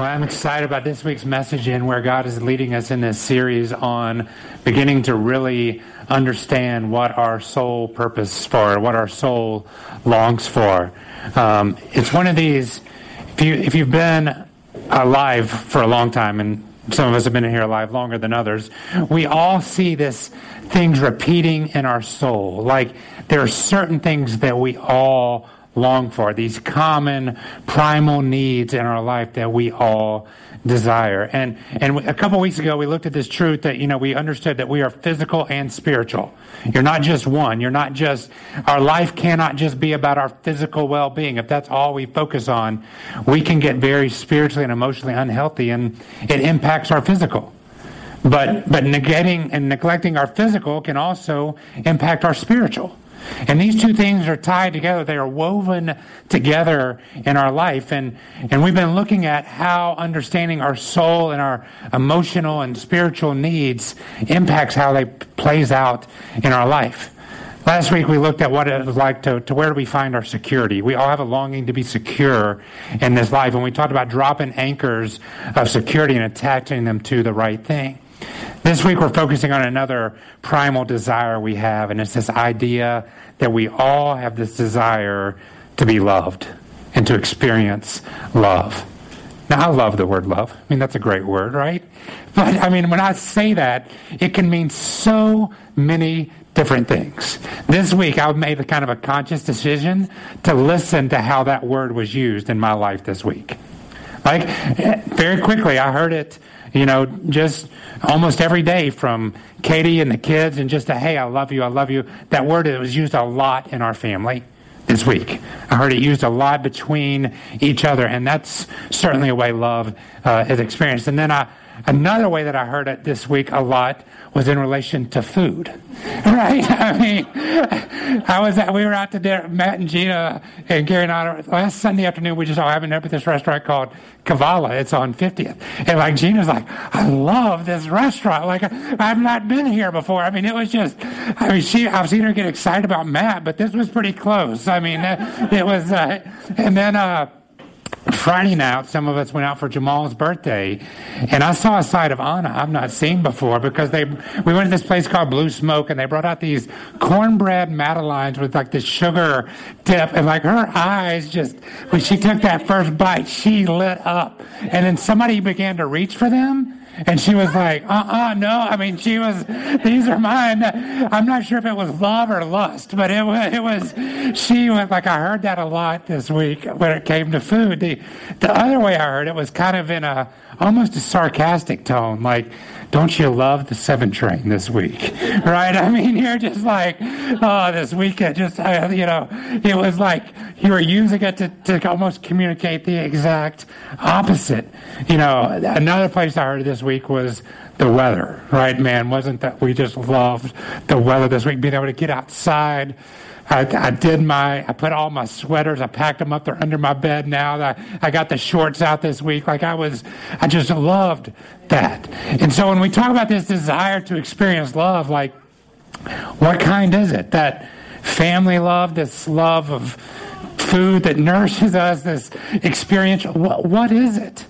Well, I'm excited about this week's message and where God is leading us in this series on beginning to really understand what our soul purpose for, what our soul longs for. Um, it's one of these. If you if you've been alive for a long time, and some of us have been here alive longer than others, we all see this things repeating in our soul. Like there are certain things that we all long for, these common primal needs in our life that we all desire. And and a couple weeks ago we looked at this truth that you know we understood that we are physical and spiritual. You're not just one. You're not just our life cannot just be about our physical well-being. If that's all we focus on, we can get very spiritually and emotionally unhealthy and it impacts our physical. But but negating and neglecting our physical can also impact our spiritual. And these two things are tied together. They are woven together in our life. And, and we've been looking at how understanding our soul and our emotional and spiritual needs impacts how they plays out in our life. Last week we looked at what it was like to, to where do we find our security. We all have a longing to be secure in this life. And we talked about dropping anchors of security and attaching them to the right thing. This week we're focusing on another primal desire we have, and it's this idea that we all have this desire to be loved and to experience love. Now, I love the word love. I mean, that's a great word, right? But I mean, when I say that, it can mean so many different things. This week, I made a kind of a conscious decision to listen to how that word was used in my life this week. Like, very quickly, I heard it you know, just almost every day from Katie and the kids and just a, hey, I love you, I love you. That word it was used a lot in our family this week. I heard it used a lot between each other, and that's certainly a way love uh, is experienced. And then I, another way that I heard it this week a lot was in relation to food, right? I mean, I was we were out to dinner, Matt and Gina and Gary and I, last Sunday afternoon, we just all having up at this restaurant called Kavala. It's on 50th. And like Gina's like, I love this restaurant. Like, I've not been here before. I mean, it was just, I mean, she, I've seen her get excited about Matt, but this was pretty close. I mean, it was, uh, and then, uh, Friday night, some of us went out for Jamal's birthday, and I saw a side of Anna I've not seen before because they we went to this place called Blue Smoke, and they brought out these cornbread madeleines with like this sugar dip, and like her eyes just when she took that first bite, she lit up, and then somebody began to reach for them. And she was like, uh uh no. I mean, she was, these are mine. I'm not sure if it was love or lust, but it was, it was, she was like, I heard that a lot this week when it came to food. The, the other way I heard it was kind of in a, almost a sarcastic tone, like, don't you love the seven train this week? Right? I mean, you're just like, oh, this weekend, just, you know, it was like you were using it to, to almost communicate the exact opposite. You know, another place I heard this week was the weather, right, man? Wasn't that we just loved the weather this week, being able to get outside I, I, did my, I put all my sweaters, I packed them up, they're under my bed now. I, I got the shorts out this week. Like I was, I just loved that. And so when we talk about this desire to experience love, like, what kind is it? That family love, this love of food that nourishes us, this experiential, what, what is it?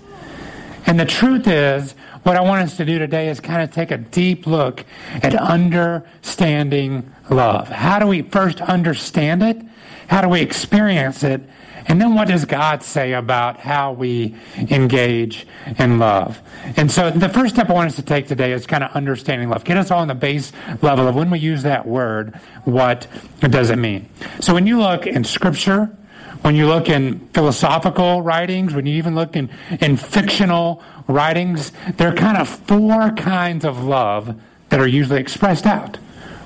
And the truth is, what I want us to do today is kind of take a deep look at understanding love. How do we first understand it? How do we experience it? And then what does God say about how we engage in love? And so the first step I want us to take today is kind of understanding love. Get us all on the base level of when we use that word, what does it mean? So when you look in scripture, when you look in philosophical writings, when you even look in, in fictional writings, there are kind of four kinds of love that are usually expressed out.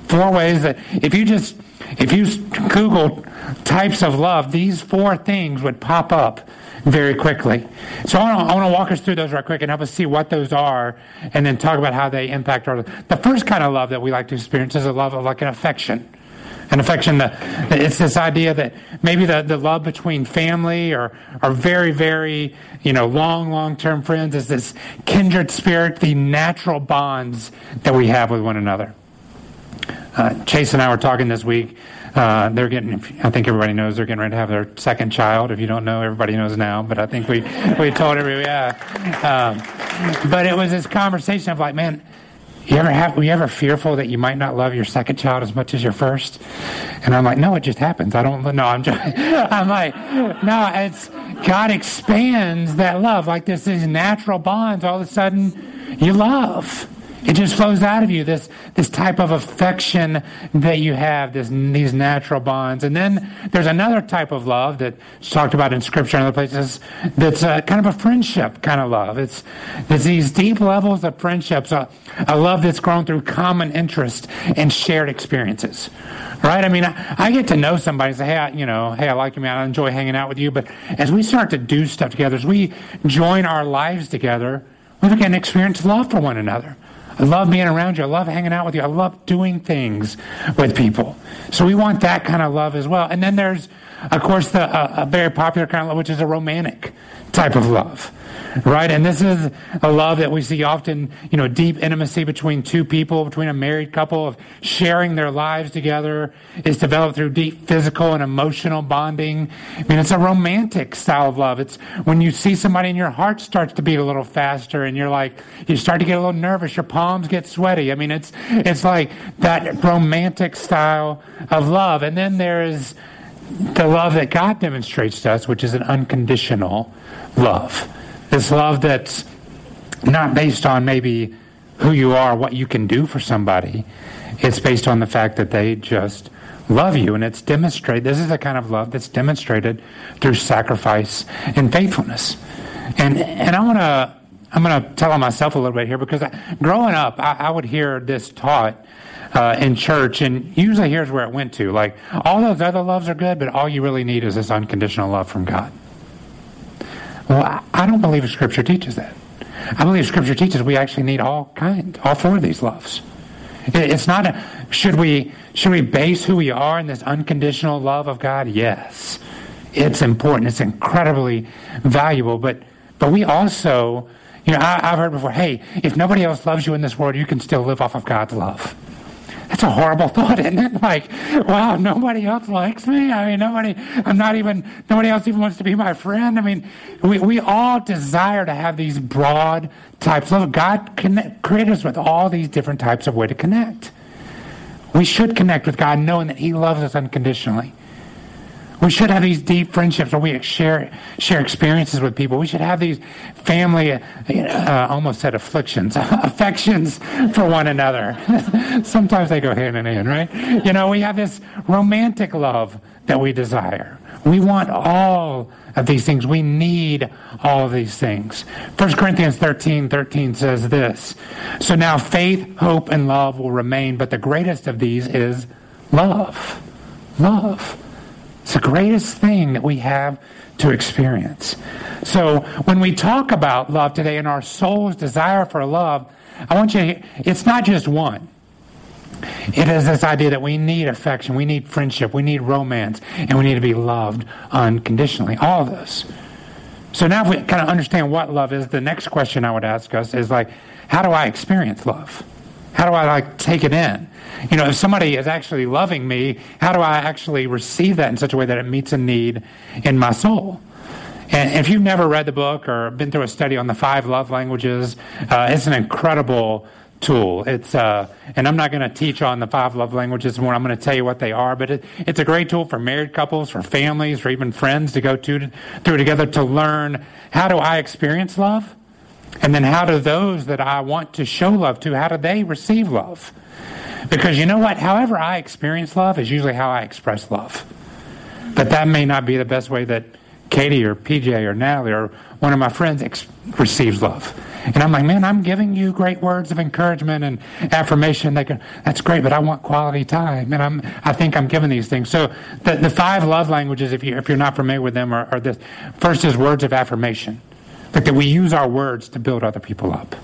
Four ways that if you just if you Google types of love, these four things would pop up very quickly. So I want, to, I walk us through those right quick and help us see what those are, and then talk about how they impact our. The first kind of love that we like to experience is a love of like an affection an affection. It's this idea that maybe the, the love between family or, or very, very, you know, long, long term friends is this kindred spirit, the natural bonds that we have with one another. Uh, Chase and I were talking this week Uh, they're getting, I think everybody knows they're getting ready to have their second child. If you don't know, everybody knows now, but I think we, we told everybody, yeah. Um, but it was this conversation of like, man, you ever have, were you ever fearful that you might not love your second child as much as your first? And I'm like, no, it just happens. I don't, no, I'm just, I'm like, no, it's, God expands that love. Like this, these natural bonds, all of a sudden you love. It just flows out of you, this, this type of affection that you have, this, these natural bonds. And then there's another type of love that's talked about in Scripture and other places that's a, kind of a friendship kind of love. It's, it's these deep levels of friendships, a, a love that's grown through common interest and shared experiences. Right? I mean, I, I get to know somebody and say, hey, I, you know, hey, I like you, man. I enjoy hanging out with you. But as we start to do stuff together, as we join our lives together, we begin to experience love for one another. I love being around you. I love hanging out with you. I love doing things with people. So we want that kind of love as well. And then there's, of course, the uh, a very popular kind of love, which is a romantic type of love right? And this is a love that we see often, you know, deep intimacy between two people, between a married couple of sharing their lives together is developed through deep physical and emotional bonding. I mean, it's a romantic style of love. It's when you see somebody and your heart starts to beat a little faster and you're like, you start to get a little nervous, your palms get sweaty. I mean, it's, it's like that romantic style of love. And then there is the love that God demonstrates to us, which is an unconditional love. This love that's not based on maybe who you are, what you can do for somebody. It's based on the fact that they just love you. And it's demonstrated, this is the kind of love that's demonstrated through sacrifice and faithfulness. And, and I want to, I'm going to tell on myself a little bit here because I, growing up, I, I, would hear this taught uh, in church, and usually here's where it went to. Like, all those other loves are good, but all you really need is this unconditional love from God. Well, I don't believe Scripture teaches that. I believe Scripture teaches we actually need all kinds, all four of these loves. It's not a, should we should we base who we are in this unconditional love of God? Yes, it's important. It's incredibly valuable. But but we also, you know, I, I've heard before. Hey, if nobody else loves you in this world, you can still live off of God's love. That's a horrible thought, isn't it? Like, wow, nobody else likes me. I mean, nobody, I'm not even, nobody else even wants to be my friend. I mean, we, we all desire to have these broad types of, God connect, created us with all these different types of way to connect. We should connect with God knowing that He loves us unconditionally. We should have these deep friendships where we share share experiences with people. We should have these family, uh, almost said afflictions, affections for one another. Sometimes they go hand in hand, right? You know, we have this romantic love that we desire. We want all of these things. We need all of these things. 1 Corinthians 13 13 says this So now faith, hope, and love will remain, but the greatest of these is love. Love. It's the greatest thing that we have to experience. So when we talk about love today and our soul's desire for love, I want you to, it's not just one. It is this idea that we need affection, we need friendship, we need romance, and we need to be loved unconditionally. All of this. So now if we kind of understand what love is, the next question I would ask us is like, how do I experience love? How do I like take it in? You know, if somebody is actually loving me, how do I actually receive that in such a way that it meets a need in my soul? And if you've never read the book or been through a study on the five love languages, uh, it's an incredible tool. It's uh, and I'm not going to teach on the five love languages more. I'm going to tell you what they are, but it, it's a great tool for married couples, for families, for even friends to go to through together to learn how do I experience love and then how do those that I want to show love to, how do they receive love? Because you know what? However I experience love is usually how I express love. But that may not be the best way that Katie or PJ or Natalie or one of my friends ex- receives love. And I'm like, man, I'm giving you great words of encouragement and affirmation. They can, that's great, but I want quality time. And I'm, I think I'm giving these things. So the, the five love languages, if, you, if you're not familiar with them, are, are this. First is words of affirmation but that we use our words to build other people up.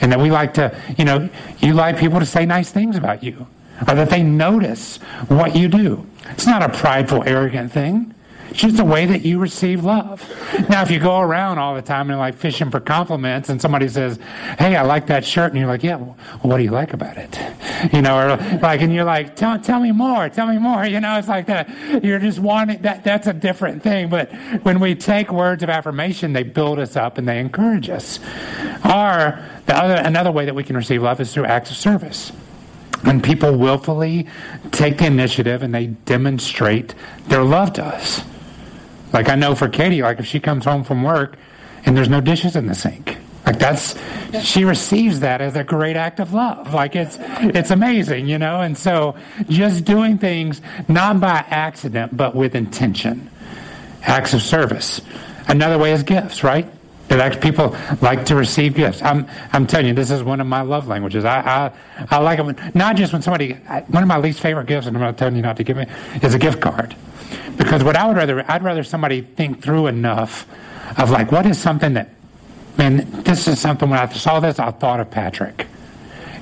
And that we like to, you know, you like people to say nice things about you, or that they notice what you do. It's not a prideful, arrogant thing. It's just the way that you receive love. Now, if you go around all the time and like fishing for compliments, and somebody says, "Hey, I like that shirt," and you're like, "Yeah, what do you like about it?" you know, or like, and you're like, tell, tell me more, tell me more, you know, it's like that. You're just wanting that, that's a different thing. But when we take words of affirmation, they build us up and they encourage us. Or the other, another way that we can receive love is through acts of service. When people willfully take the initiative and they demonstrate their love to us. Like I know for Katie, like if she comes home from work and there's no dishes in the sink, like that's she receives that as a great act of love. Like it's it's amazing, you know. And so just doing things not by accident but with intention, acts of service. Another way is gifts, right? That people like to receive gifts. I'm I'm telling you, this is one of my love languages. I I, I like it when, not just when somebody. One of my least favorite gifts, and I'm not telling you not to give me, is a gift card. Because what I would rather, I'd rather somebody think through enough of like, what is something that, man, this is something when I saw this, I thought of Patrick.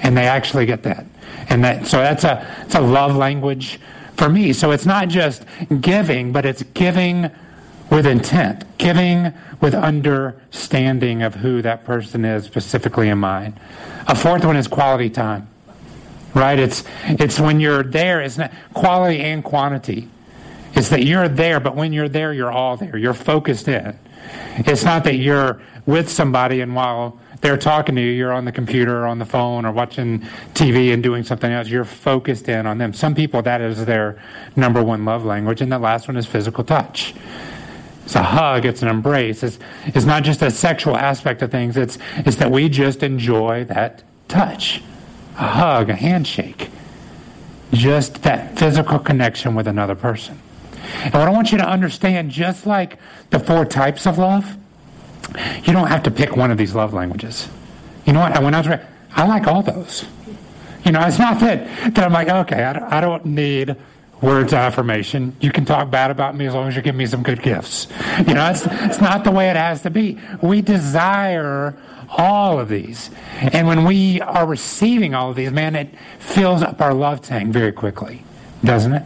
And they actually get that. And that, so that's a, it's a love language for me. So it's not just giving, but it's giving with intent, giving with understanding of who that person is specifically in mind. A fourth one is quality time. Right? It's it's when you're there, it's not quality and quantity. It's that you're there, but when you're there, you're all there. You're focused in. It's not that you're with somebody and while they're talking to you, you're on the computer or on the phone or watching TV and doing something else. You're focused in on them. Some people, that is their number one love language. And the last one is physical touch. It's a hug, it's an embrace. It's, it's not just a sexual aspect of things, it's, it's that we just enjoy that touch a hug, a handshake, just that physical connection with another person. And what I want you to understand, just like the four types of love, you don't have to pick one of these love languages. You know what? When I was, I like all those. You know, it's not that, that I'm like, okay, I don't, I don't need words of affirmation. You can talk bad about me as long as you give me some good gifts. You know, it's, it's not the way it has to be. We desire all of these. And when we are receiving all of these, man, it fills up our love tank very quickly, doesn't it?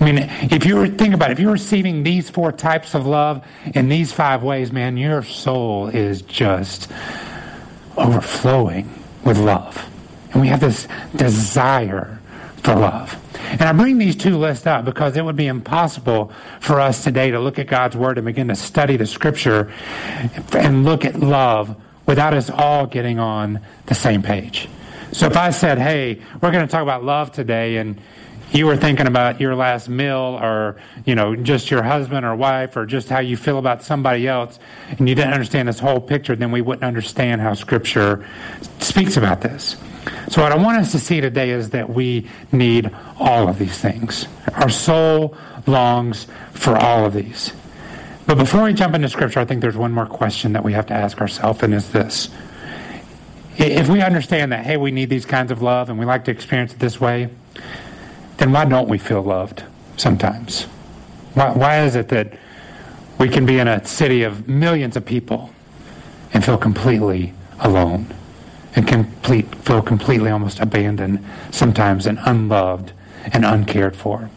I mean, if you think about it, if you're receiving these four types of love in these five ways, man, your soul is just overflowing with love. And we have this desire for love. And I bring these two lists up because it would be impossible for us today to look at God's Word and begin to study the Scripture and look at love without us all getting on the same page. So if I said, hey, we're going to talk about love today, and you were thinking about your last meal or you know just your husband or wife or just how you feel about somebody else and you didn't understand this whole picture then we wouldn't understand how scripture speaks about this. So what i want us to see today is that we need all of these things. Our soul longs for all of these. But before we jump into scripture i think there's one more question that we have to ask ourselves and is this. If we understand that hey we need these kinds of love and we like to experience it this way then why don't we feel loved sometimes? Why, why is it that we can be in a city of millions of people and feel completely alone and complete, feel completely almost abandoned sometimes and unloved and uncared for?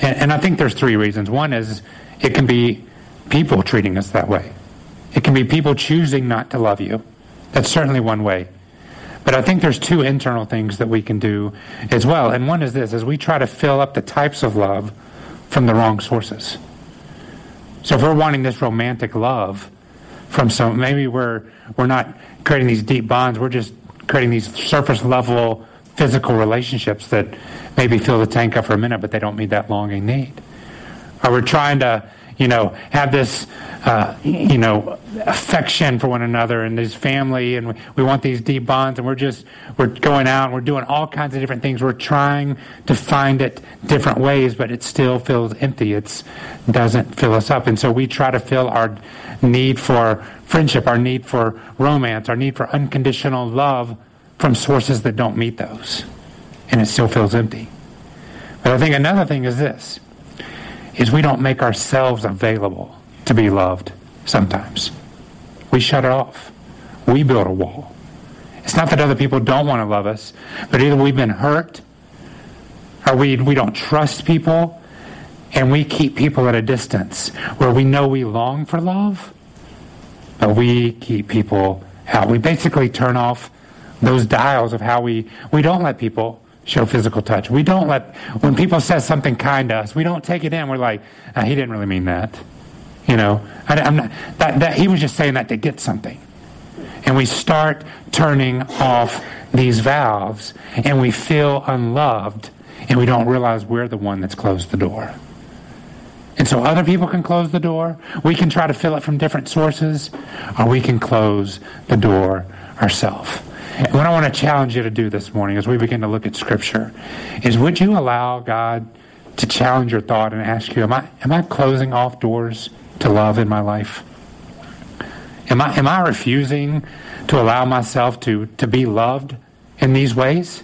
And, and I think there's three reasons. One is it can be people treating us that way. It can be people choosing not to love you. That's certainly one way. But I think there's two internal things that we can do as well. And one is this, is we try to fill up the types of love from the wrong sources. So if we're wanting this romantic love from some, maybe we're, we're not creating these deep bonds, we're just creating these surface level physical relationships that maybe fill the tank up for a minute, but they don't meet that longing need. Or we're trying to you know, have this, uh, you know, affection for one another and this family, and we, want these deep bonds, and we're just, we're going out and we're doing all kinds of different things. We're trying to find it different ways, but it still feels empty. It doesn't fill us up. And so we try to fill our need for friendship, our need for romance, our need for unconditional love from sources that don't meet those. And it still feels empty. But I think another thing is this is we don't make ourselves available to be loved sometimes. We shut it off. We build a wall. It's not that other people don't want to love us, but either we've been hurt or we, we don't trust people and we keep people at a distance where we know we long for love, but we keep people out. We basically turn off those dials of how we, we don't let people show physical touch. We don't let, when people say something kind to us, we don't take it in. We're like, ah, he didn't really mean that. You know, I, am not, that, that, he was just saying that to get something. And we start turning off these valves and we feel unloved and we don't realize we're the one that's closed the door. And so other people can close the door. We can try to fill it from different sources, or we can close the door ourselves. And what I want to challenge you to do this morning as we begin to look at Scripture is would you allow God to challenge your thought and ask you, am I, am I closing off doors to love in my life? Am I, am I refusing to allow myself to, to be loved in these ways?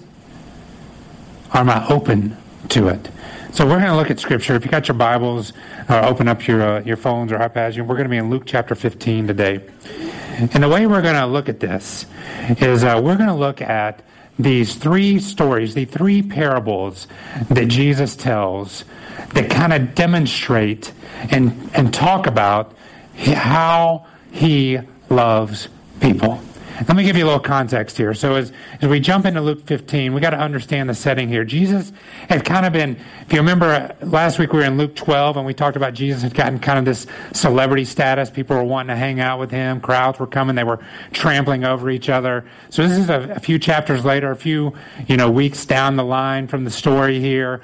Or am I open to it? So we're going to look at Scripture. If you got your Bibles, uh, open up your uh, your phones or iPads. We're going to be in Luke chapter 15 today. And the way we're going to look at this is uh, we're going to look at these three stories, the three parables that Jesus tells that kind of demonstrate and, and talk about how he loves people. Let me give you a little context here. So as, as we jump into Luke 15, we got to understand the setting here. Jesus had kind of been, if you remember last week we were in Luke 12 and we talked about Jesus had gotten kind of this celebrity status. People were wanting to hang out with him. Crowds were coming. They were trampling over each other. So this is a, a few chapters later, a few, you know, weeks down the line from the story here.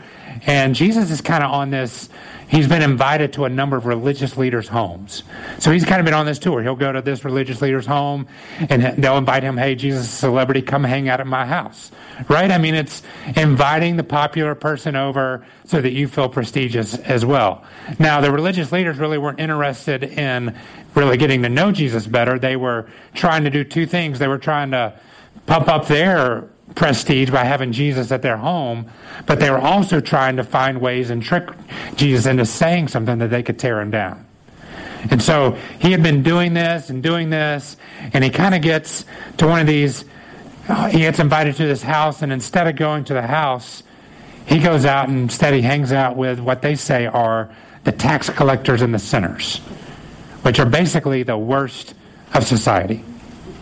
And Jesus is kind of on this, he's been invited to a number of religious leaders' homes. So he's kind of been on this tour. He'll go to this religious leader's home and they'll invite him, hey, Jesus, is a celebrity, come hang out at my house. Right? I mean, it's inviting the popular person over so that you feel prestigious as well. Now, the religious leaders really weren't interested in really getting to know Jesus better. They were trying to do two things. They were trying to pump up their prestige by having Jesus at their home, but they were also trying to find ways and trick Jesus into saying something that they could tear him down. And so he had been doing this and doing this, and he kind of gets to one of these, uh, he gets invited to this house, and instead of going to the house, he goes out and instead he hangs out with what they say are the tax collectors and the sinners, which are basically the worst of society,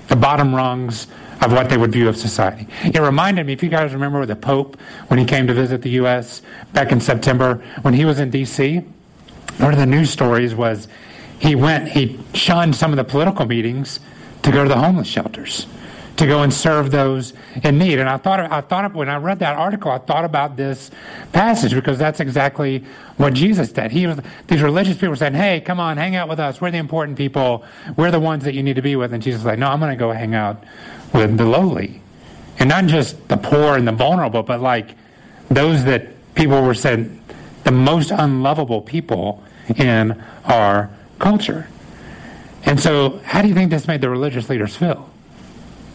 the bottom rungs of what they would view of society. It reminded me, if you guys remember the Pope, when he came to visit the U.S. back in September, when he was in D.C., one of the news stories was he went, he shunned some of the political meetings to go to the homeless shelters, to go and serve those in need. And I thought, I thought when I read that article, I thought about this passage because that's exactly what Jesus did. He was, these religious people were saying, "Hey, come on, hang out with us. We're the important people. We're the ones that you need to be with." And Jesus was like, "No, I'm going to go hang out with the lowly. And not just the poor and the vulnerable, but like those that people were said the most unlovable people in our culture. And so, how do you think this made the religious leaders feel?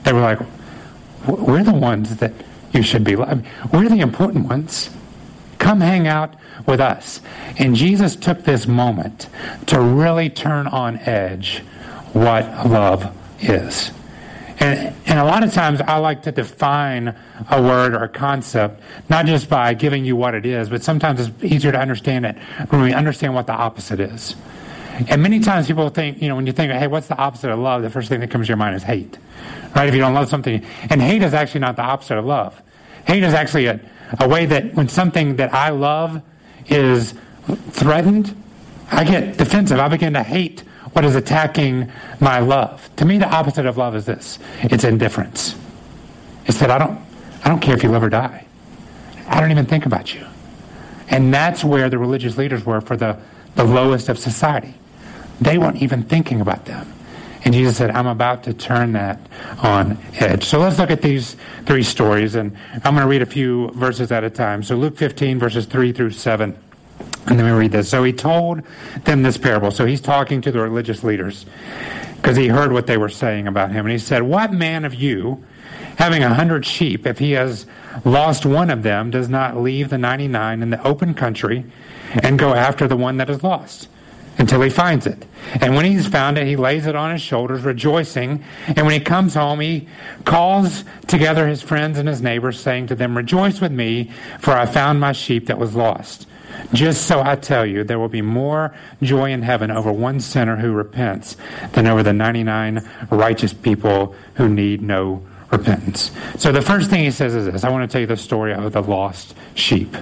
They were like, we're the ones that you should be loving. We're the important ones. Come hang out with us. And Jesus took this moment to really turn on edge what love is. And, and a lot of times I like to define a word or a concept, not just by giving you what it is, but sometimes it's easier to understand it when we understand what the opposite is. And many times people think, you know, when you think, hey, what's the opposite of love? The first thing that comes to your mind is hate. Right? If you don't love something. And hate is actually not the opposite of love. Hate is actually a, a way that when something that I love is threatened, I get defensive. I begin to hate what is attacking my love. To me, the opposite of love is this it's indifference. It's that I don't, I don't care if you live or die. I don't even think about you. And that's where the religious leaders were for the, the lowest of society. They weren't even thinking about them. And Jesus said, I'm about to turn that on edge. So let's look at these three stories, and I'm going to read a few verses at a time. So Luke 15, verses 3 through 7. And then we read this. So he told them this parable. So he's talking to the religious leaders because he heard what they were saying about him. And he said, What man of you, having a hundred sheep, if he has lost one of them, does not leave the 99 in the open country and go after the one that is lost? until he finds it. And when he's found it, he lays it on his shoulders, rejoicing. And when he comes home, he calls together his friends and his neighbors, saying to them, Rejoice with me, for I found my sheep that was lost. Just so I tell you, there will be more joy in heaven over one sinner who repents than over the 99 righteous people who need no repentance. So the first thing he says is this I want to tell you the story of the lost sheep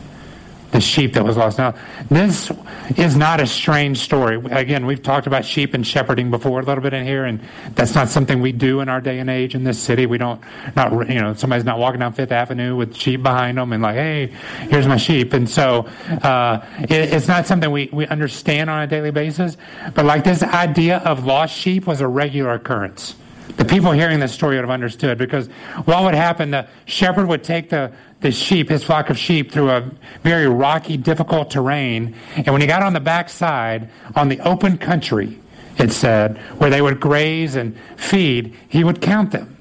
the sheep that was lost. Now, this is not a strange story. Again, we've talked about sheep and shepherding before a little bit in here, and that's not something we do in our day and age in this city. We don't, not you know, somebody's not walking down Fifth Avenue with sheep behind them and like, hey, here's my sheep. And so uh, it, it's not something we, we understand on a daily basis. But like this idea of lost sheep was a regular occurrence the people hearing this story would have understood because what would happen the shepherd would take the, the sheep, his flock of sheep, through a very rocky, difficult terrain. And when he got on the backside, on the open country, it said, where they would graze and feed, he would count them.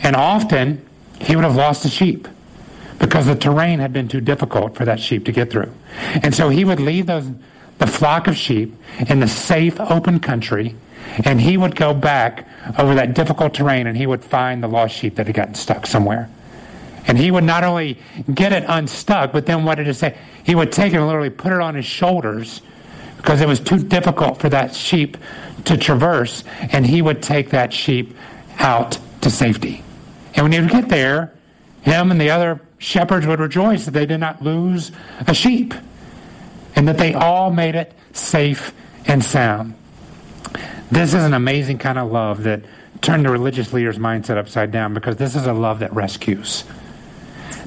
And often, he would have lost a sheep because the terrain had been too difficult for that sheep to get through. And so he would leave those, the flock of sheep in the safe, open country, and he would go back over that difficult terrain and he would find the lost sheep that had gotten stuck somewhere. And he would not only get it unstuck, but then what did it say? He would take it and literally put it on his shoulders because it was too difficult for that sheep to traverse, and he would take that sheep out to safety. And when he would get there, him and the other shepherds would rejoice that they did not lose a sheep and that they all made it safe and sound. This is an amazing kind of love that turned the religious leaders' mindset upside down because this is a love that rescues.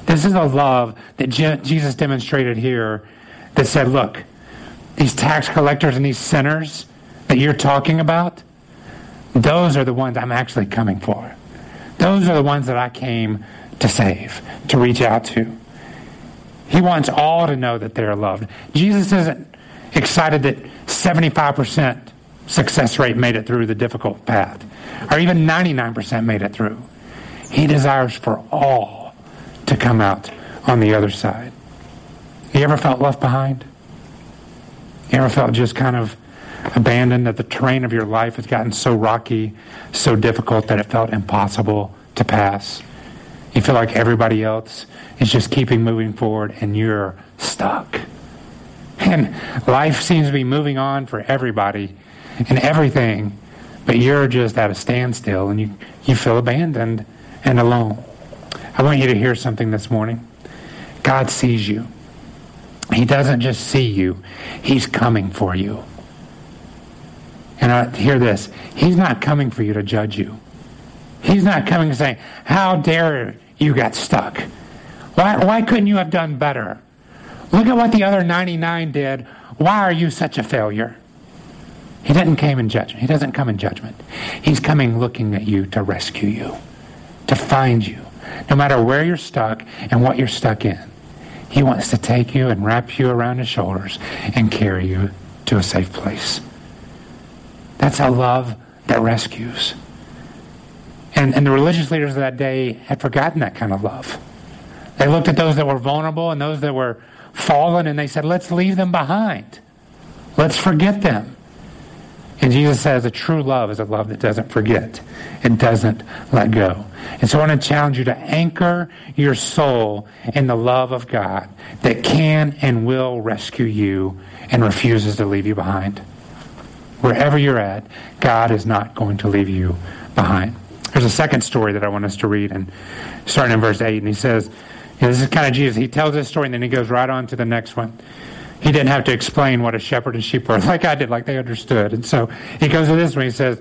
This is a love that Je- Jesus demonstrated here that said, look, these tax collectors and these sinners that you're talking about, those are the ones I'm actually coming for. Those are the ones that I came to save, to reach out to. He wants all to know that they're loved. Jesus isn't excited that 75% success rate made it through the difficult path, or even 99% made it through. He desires for all to come out on the other side. You ever felt left behind? You ever felt just kind of abandoned that the terrain of your life has gotten so rocky, so difficult that it felt impossible to pass? You feel like everybody else is just keeping moving forward and you're stuck. And life seems to be moving on for everybody and everything, but you're just at a standstill and you, you feel abandoned and alone. I want you to hear something this morning. God sees you. He doesn't just see you, He's coming for you. And I hear this He's not coming for you to judge you. He's not coming to say, How dare you got stuck? Why, why couldn't you have done better? Look at what the other 99 did. Why are you such a failure? He doesn't come in judgment. He doesn't come in judgment. He's coming looking at you to rescue you, to find you, no matter where you're stuck and what you're stuck in. He wants to take you and wrap you around his shoulders and carry you to a safe place. That's a love that rescues. And, and the religious leaders of that day had forgotten that kind of love. They looked at those that were vulnerable and those that were fallen and they said, let's leave them behind. Let's forget them. And Jesus says a true love is a love that doesn't forget. It doesn't let go. And so I want to challenge you to anchor your soul in the love of God that can and will rescue you and refuses to leave you behind. Wherever you're at, God is not going to leave you behind. There's a second story that I want us to read, and starting in verse 8, and he says, know, this is kind of Jesus. He tells this story, and then he goes right on to the next one he didn't have to explain what a shepherd and sheep were like I did, like they understood. And so he goes to this one. He says,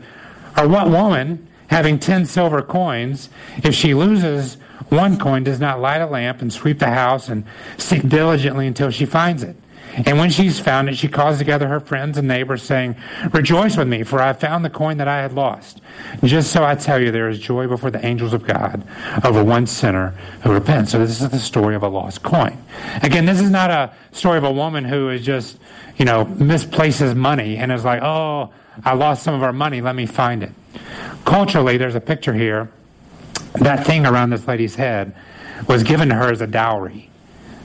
Or what woman, having ten silver coins, if she loses one coin, does not light a lamp and sweep the house and seek diligently until she finds it? And when she's found it, she calls together her friends and neighbors, saying, Rejoice with me, for I have found the coin that I had lost. Just so I tell you, there is joy before the angels of God over one sinner who repents. So this is the story of a lost coin. Again, this is not a story of a woman who is just, you know, misplaces money and is like, oh, I lost some of our money, let me find it. Culturally, there's a picture here. That thing around this lady's head was given to her as a dowry.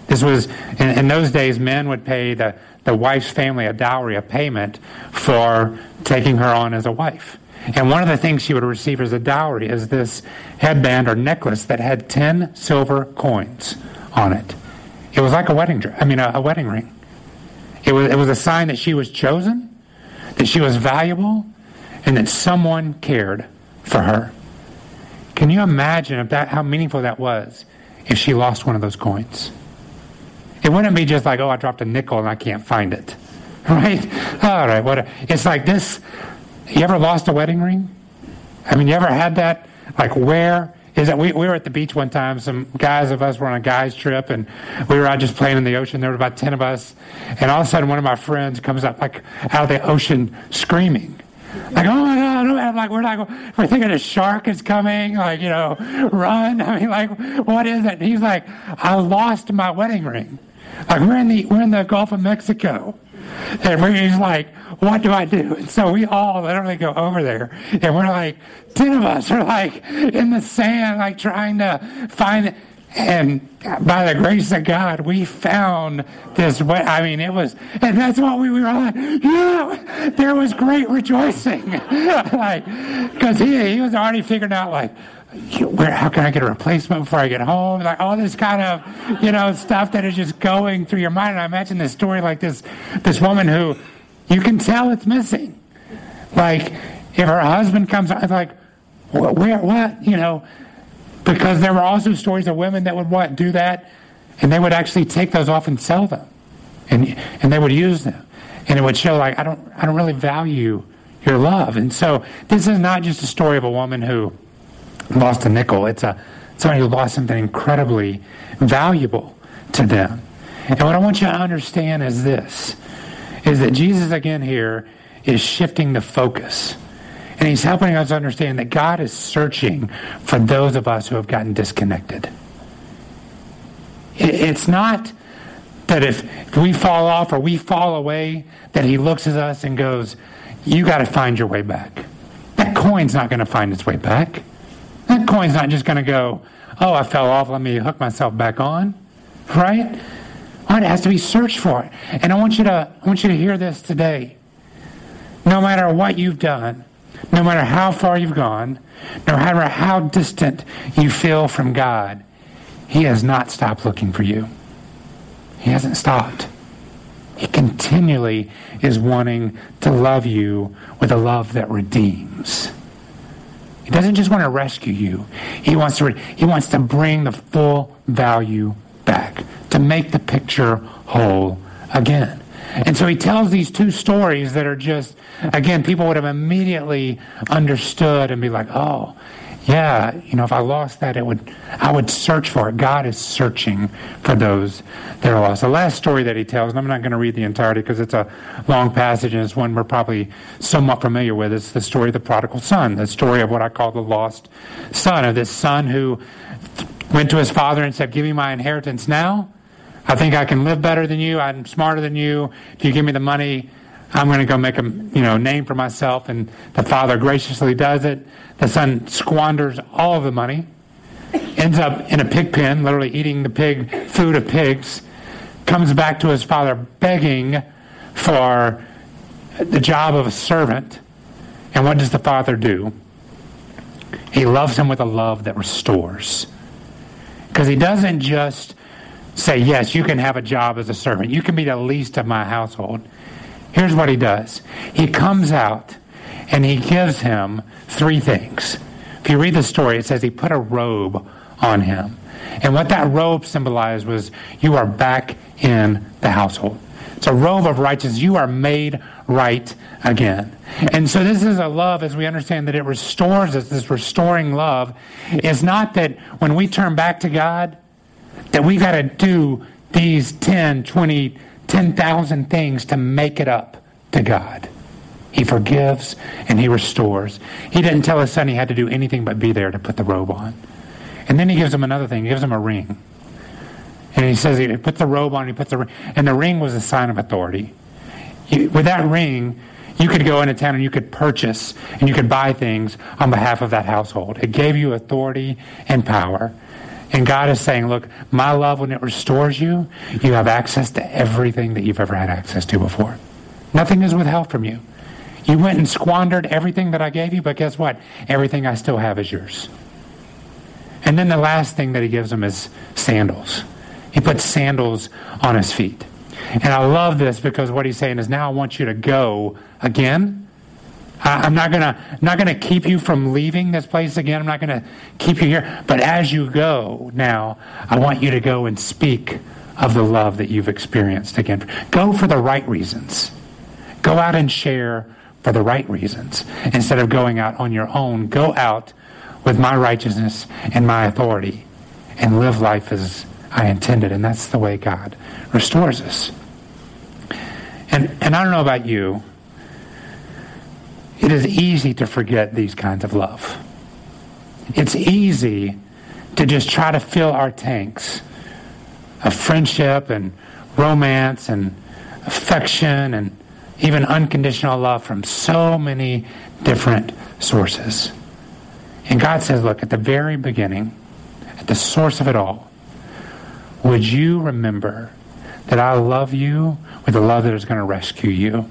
This was, in, in, those days, men would pay the, the wife's family a dowry, a payment for taking her on as a wife. And one of the things she would receive as a dowry is this headband or necklace that had 10 silver coins on it. It was like a wedding dress, I mean, a, a wedding ring. It was, it was a sign that she was chosen, that she was valuable, and that someone cared for her. Can you imagine that, how meaningful that was if she lost one of those coins? It wouldn't be just like, oh, I dropped a nickel and I can't find it. Right? All right. What? A, it's like this. You ever lost a wedding ring? I mean, you ever had that? Like, where is that? We, we were at the beach one time. Some guys of us were on a guys' trip, and we were out just playing in the ocean. There were about 10 of us. And all of a sudden, one of my friends comes up, like, out of the ocean screaming. Like, oh my God, I'm like, we're like, we're thinking a shark is coming, like, you know, run. I mean, like, what is it? And he's like, I lost my wedding ring. Like, we're in the, we're in the Gulf of Mexico. And he's like, what do I do? And so we all literally go over there and we're like, 10 of us are like in the sand, like trying to find. And by the grace of God, we found this way. I mean, it was, and that's what we were like, yeah, there was great rejoicing. like, cause he, he was already figuring out like, where, how can I get a replacement before I get home? Like all this kind of, you know, stuff that is just going through your mind. And I imagine this story like this, this woman who you can tell it's missing. Like if her husband comes, it's like, where, what, you know, because there were also stories of women that would what, do that and they would actually take those off and sell them and, and they would use them. And it would show like, I don't, I don't really value your love. And so this is not just a story of a woman who, lost a nickel. It's a somebody who lost something incredibly valuable to them. And what I want you to understand is this is that Jesus again here is shifting the focus. And he's helping us understand that God is searching for those of us who have gotten disconnected. It's not that if we fall off or we fall away, that he looks at us and goes, You got to find your way back. That coin's not going to find its way back. That coin's not just going to go, oh, I fell off, let me hook myself back on. Right? It has to be searched for. And I want you to I want you to hear this today. No matter what you've done, no matter how far you've gone, no matter how distant you feel from God, He has not stopped looking for you. He hasn't stopped. He continually is wanting to love you with a love that redeems. He doesn't just want to rescue you. He wants to he wants to bring the full value back, to make the picture whole again. And so he tells these two stories that are just again people would have immediately understood and be like, "Oh, yeah, you know, if I lost that, it would, I would search for it. God is searching for those that are lost. The last story that he tells, and I'm not going to read the entirety because it's a long passage and it's one we're probably somewhat familiar with. It's the story of the prodigal son, the story of what I call the lost son, of this son who went to his father and said, Give me my inheritance now. I think I can live better than you. I'm smarter than you. If you give me the money, I'm going to go make a you know name for myself. And the father graciously does it. The son squanders all the money, ends up in a pig pen, literally eating the pig food of pigs. Comes back to his father begging for the job of a servant. And what does the father do? He loves him with a love that restores. Because he doesn't just say, Yes, you can have a job as a servant. You can be the least of my household. Here's what he does he comes out and he gives him three things. If you read the story, it says he put a robe on him. And what that robe symbolized was you are back in the household. It's a robe of righteousness. You are made right again. And so this is a love as we understand that it restores us, this restoring love is not that when we turn back to God, that we've got to do these 10, 20, 10,000 things to make it up to God. He forgives and he restores. He didn't tell his son he had to do anything but be there to put the robe on. And then he gives him another thing. He gives him a ring. And he says he puts the robe on, he puts the ring. And the ring was a sign of authority. with that ring, you could go into town and you could purchase and you could buy things on behalf of that household. It gave you authority and power. And God is saying, look, my love, when it restores you, you have access to everything that you've ever had access to before. Nothing is withheld from you. You went and squandered everything that I gave you, but guess what? Everything I still have is yours. And then the last thing that he gives him is sandals. He puts sandals on his feet. And I love this because what he's saying is now I want you to go again I'm not gonna not gonna keep you from leaving this place again. I'm not gonna keep you here. But as you go now, I want you to go and speak of the love that you've experienced again. Go for the right reasons. Go out and share for the right reasons instead of going out on your own. Go out with my righteousness and my authority and live life as I intended. And that's the way God restores us. And, and I don't know about you, it is easy to forget these kinds of love. It's easy to just try to fill our tanks of friendship and romance and affection and even unconditional love from so many different sources. And God says, look, at the very beginning, at the source of it all, would you remember that I love you with a love that is going to rescue you?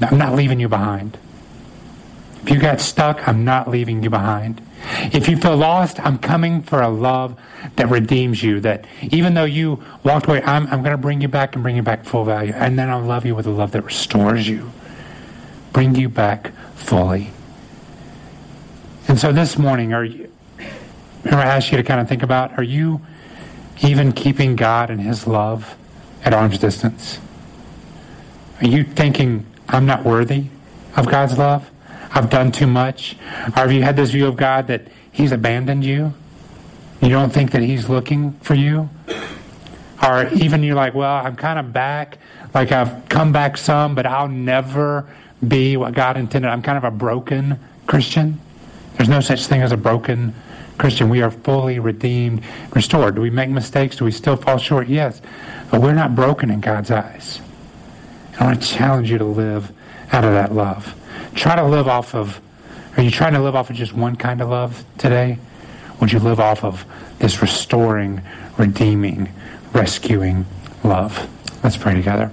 I'm not leaving you behind. If you got stuck, I'm not leaving you behind. If you feel lost, I'm coming for a love that redeems you. That even though you walked away, I'm, I'm going to bring you back and bring you back full value. And then I'll love you with a love that restores you, bring you back fully. And so this morning, are you, I ask you to kind of think about, are you even keeping God and His love at arm's distance? Are you thinking, I'm not worthy of God's love? I've done too much? Or have you had this view of God that He's abandoned you? You don't think that He's looking for you? Or even you're like, well, I'm kind of back. Like I've come back some, but I'll never be what God intended. I'm kind of a broken Christian. There's no such thing as a broken Christian. We are fully redeemed, restored. Do we make mistakes? Do we still fall short? Yes. But we're not broken in God's eyes. I want to challenge you to live out of that love. Try to live off of, are you trying to live off of just one kind of love today? Would you live off of this restoring, redeeming, rescuing love? Let's pray together.